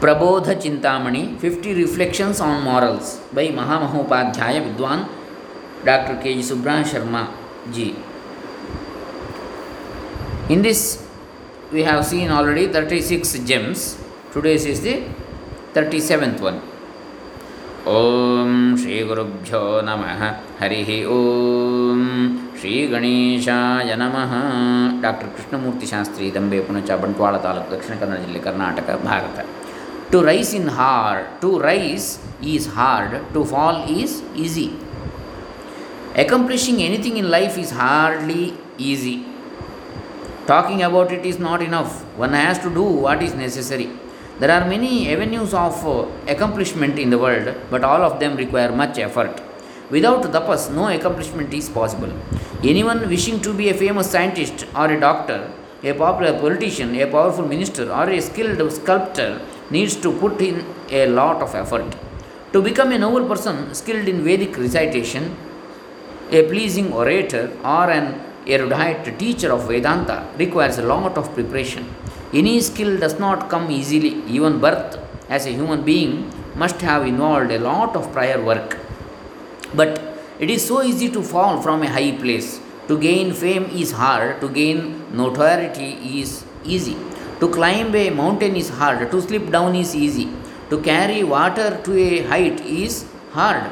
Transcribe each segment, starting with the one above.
Prabodha Chintamani fifty reflections on morals by Mahamahopadhyaya Vidwan doctor K G ಸುಬ್ರಹ Sharma ji In this, we have seen already 36 gems. Today's is the 37th one. Om Shri ಗುರುಭ್ಯೋ ನಮಃ ಹರಿ ಓಂ ಶ್ರೀ ಗಣೇಶಾಯ ನಮಃ doctor Krishnamurthy Shastri Dambe Punacha Bantwal taluk Dakshina Kannada ಜಿಲ್ಲೆ Karnataka Bharat To rise in hard, to rise is hard, to fall is easy. Accomplishing anything in life is hardly easy. Talking about it is not enough. One has to do what is necessary. There are many avenues of uh, accomplishment in the world, but all of them require much effort. Without tapas, no accomplishment is possible. Anyone wishing to be a famous scientist or a doctor, a popular politician, a powerful minister, or a skilled sculptor needs to put in a lot of effort to become a noble person skilled in vedic recitation a pleasing orator or an erudite teacher of Vedanta requires a lot of preparation. Any skill does not come easily. Even birth as a human being must have involved a lot of prior work. But it is so easy to fall from a high place. To gain fame is hard, to gain notoriety is easy. To climb a mountain is hard, to slip down is easy. To carry water to a height is hard.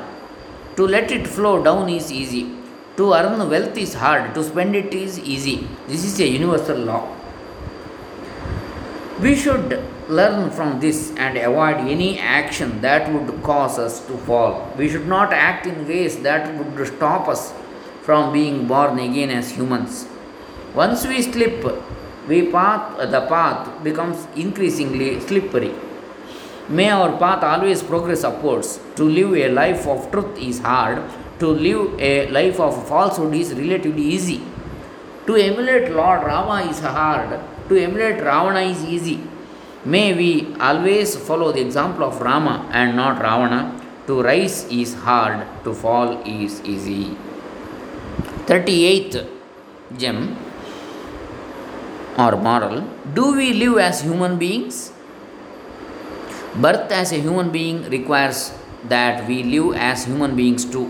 To let it flow down is easy. To earn wealth is hard. To spend it is easy. This is a universal law. We should learn from this and avoid any action that would cause us to fall. We should not act in ways that would stop us from being born again as humans. Once we slip, we path, uh, the path becomes increasingly slippery. May our path always progress upwards. To live a life of truth is hard, to live a life of falsehood is relatively easy. To emulate Lord Rama is hard, to emulate Ravana is easy. May we always follow the example of Rama and not Ravana. To rise is hard, to fall is easy. 38th gem or moral Do we live as human beings? Birth as a human being requires that we live as human beings too.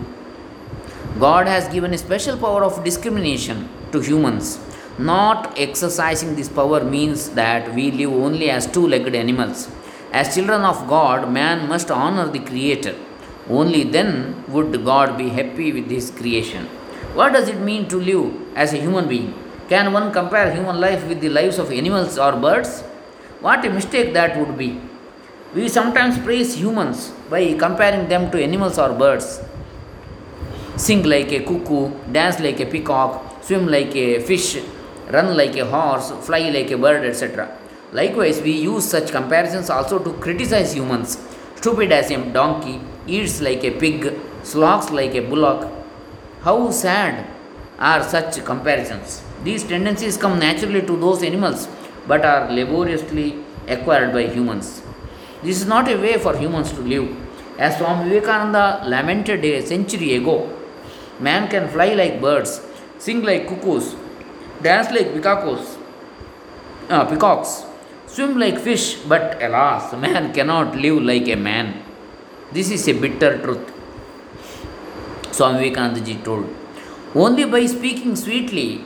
God has given a special power of discrimination to humans. Not exercising this power means that we live only as two legged animals. As children of God, man must honor the Creator. Only then would God be happy with his creation. What does it mean to live as a human being? Can one compare human life with the lives of animals or birds? What a mistake that would be. We sometimes praise humans by comparing them to animals or birds. Sing like a cuckoo, dance like a peacock, swim like a fish, run like a horse, fly like a bird, etc. Likewise, we use such comparisons also to criticize humans. Stupid as a donkey, eats like a pig, slogs like a bullock. How sad are such comparisons? These tendencies come naturally to those animals but are laboriously acquired by humans. This is not a way for humans to live. As Swami Vivekananda lamented a century ago, man can fly like birds, sing like cuckoos, dance like peacocks, uh, peacocks, swim like fish, but alas, man cannot live like a man. This is a bitter truth. Swami Vivekananda ji told. Only by speaking sweetly,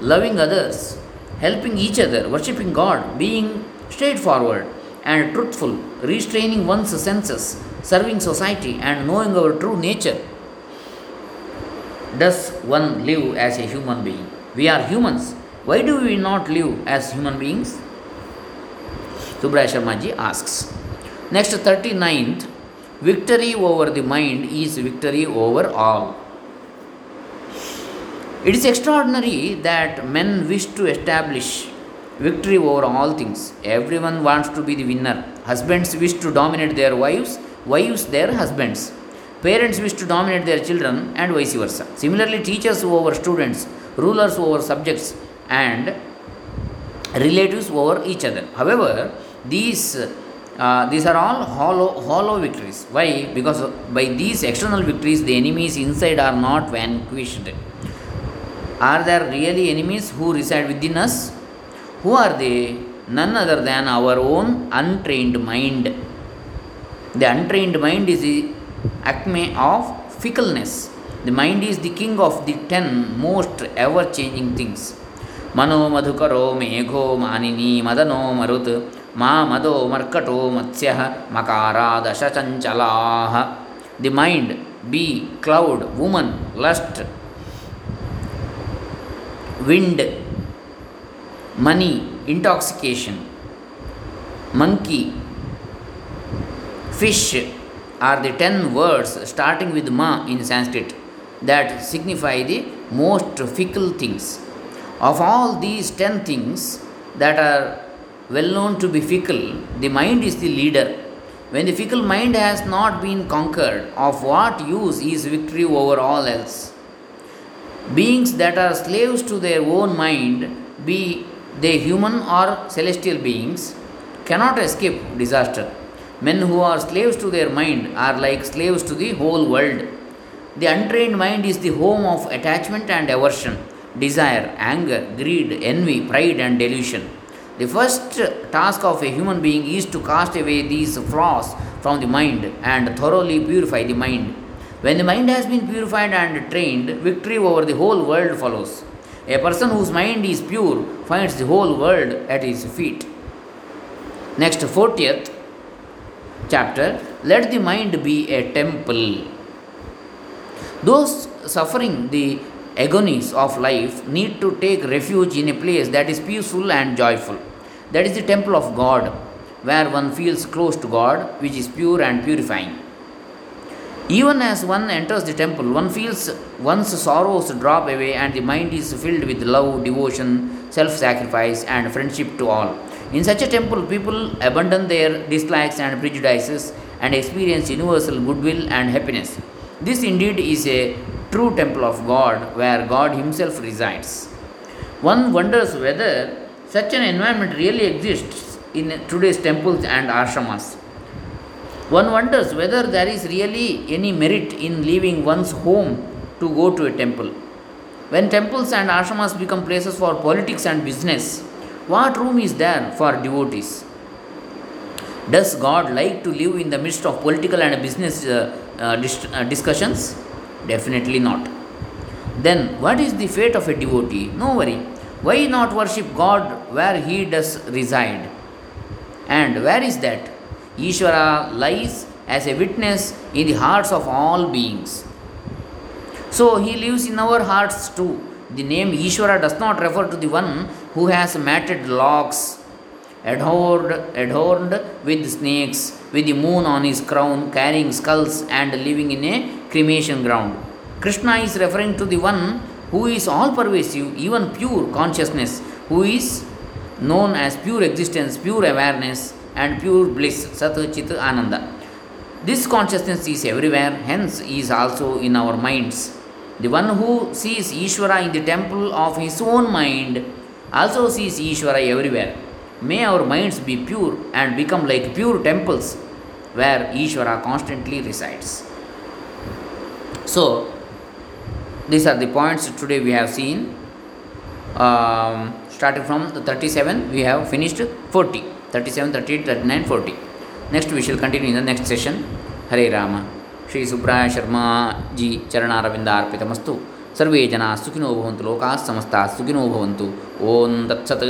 loving others, helping each other, worshipping God, being straightforward and truthful, restraining one's senses, serving society, and knowing our true nature, does one live as a human being. We are humans. Why do we not live as human beings? Subraya Sharma ji asks. Next, 39th Victory over the mind is victory over all. It is extraordinary that men wish to establish victory over all things. Everyone wants to be the winner. Husbands wish to dominate their wives, wives their husbands. Parents wish to dominate their children, and vice versa. Similarly, teachers over students, rulers over subjects, and relatives over each other. However, these uh, these are all hollow, hollow victories. Why? Because by these external victories, the enemies inside are not vanquished. Are there really enemies who reside within us? Who are they? none other than our own untrained mind. The untrained mind is the acme of fickleness. The mind is the king of the ten most ever changing things. ಮನೋ ಮಧುಕರೋ ಮೇಘೋ ಮಾನಿನಿ ಮದನೋ ಮರುತ್ ಮಾ ಮದೋ ಮರ್ಕಟೋ ಮತ್ಸ್ಯ ಮಕಾರಾದಶ ಚಂಚಲಾ the mind B cloud woman lust wind, money, intoxication, monkey, fish are the ten words starting with ma in Sanskrit that signify the most fickle things. Of all these ten things that are well known to be fickle, the mind is the leader. When the fickle mind has not been conquered, of what use is victory over all else? Beings that are slaves to their own mind, be they human or celestial beings, cannot escape disaster. Men who are slaves to their mind are like slaves to the whole world. The untrained mind is the home of attachment and aversion, desire, anger, greed, envy, pride, and delusion. The first task of a human being is to cast away these flaws from the mind and thoroughly purify the mind. When the mind has been purified and trained, victory over the whole world follows. A person whose mind is pure finds the whole world at his feet. Next, 40th chapter Let the mind be a temple. Those suffering the agonies of life need to take refuge in a place that is peaceful and joyful. That is the temple of God, where one feels close to God, which is pure and purifying. Even as one enters the temple, one feels one's sorrows drop away and the mind is filled with love, devotion, self sacrifice, and friendship to all. In such a temple, people abandon their dislikes and prejudices and experience universal goodwill and happiness. This indeed is a true temple of God where God Himself resides. One wonders whether such an environment really exists in today's temples and ashramas. One wonders whether there is really any merit in leaving one's home to go to a temple. When temples and ashramas become places for politics and business, what room is there for devotees? Does God like to live in the midst of political and business uh, uh, dis- uh, discussions? Definitely not. Then, what is the fate of a devotee? No worry. Why not worship God where He does reside? And where is that? Ishvara lies as a witness in the hearts of all beings. So he lives in our hearts too. The name Ishvara does not refer to the one who has matted locks, adorned, adorned with snakes, with the moon on his crown, carrying skulls, and living in a cremation ground. Krishna is referring to the one who is all pervasive, even pure consciousness, who is known as pure existence, pure awareness, and pure bliss, Sat Chit Ananda. This consciousness is everywhere, hence, is also in our minds. The one who sees Ishvara in the temple of his own mind also sees Ishvara everywhere. May our minds be pure and become like pure temples where Ishvara constantly resides. So, these are the points today we have seen. Um, starting from the 37, we have finished 40. Thirty seven thirty eight thirty nine forty next we shall continue in the next session Hare Rama Shri Subraya Sharma ji ಚರಣಾರವಿಂದ ಅರ್ಪಿತಮಸ್ತು ಸರ್ವೇ ಜನ ಸುಖಿನೋ ಭವಂತು ಲೋಕಾಸ್ ಸಮಸ್ತ ಸುಖಿನೋ ಭವಂತು ಓಂ ತತ್ಸತ್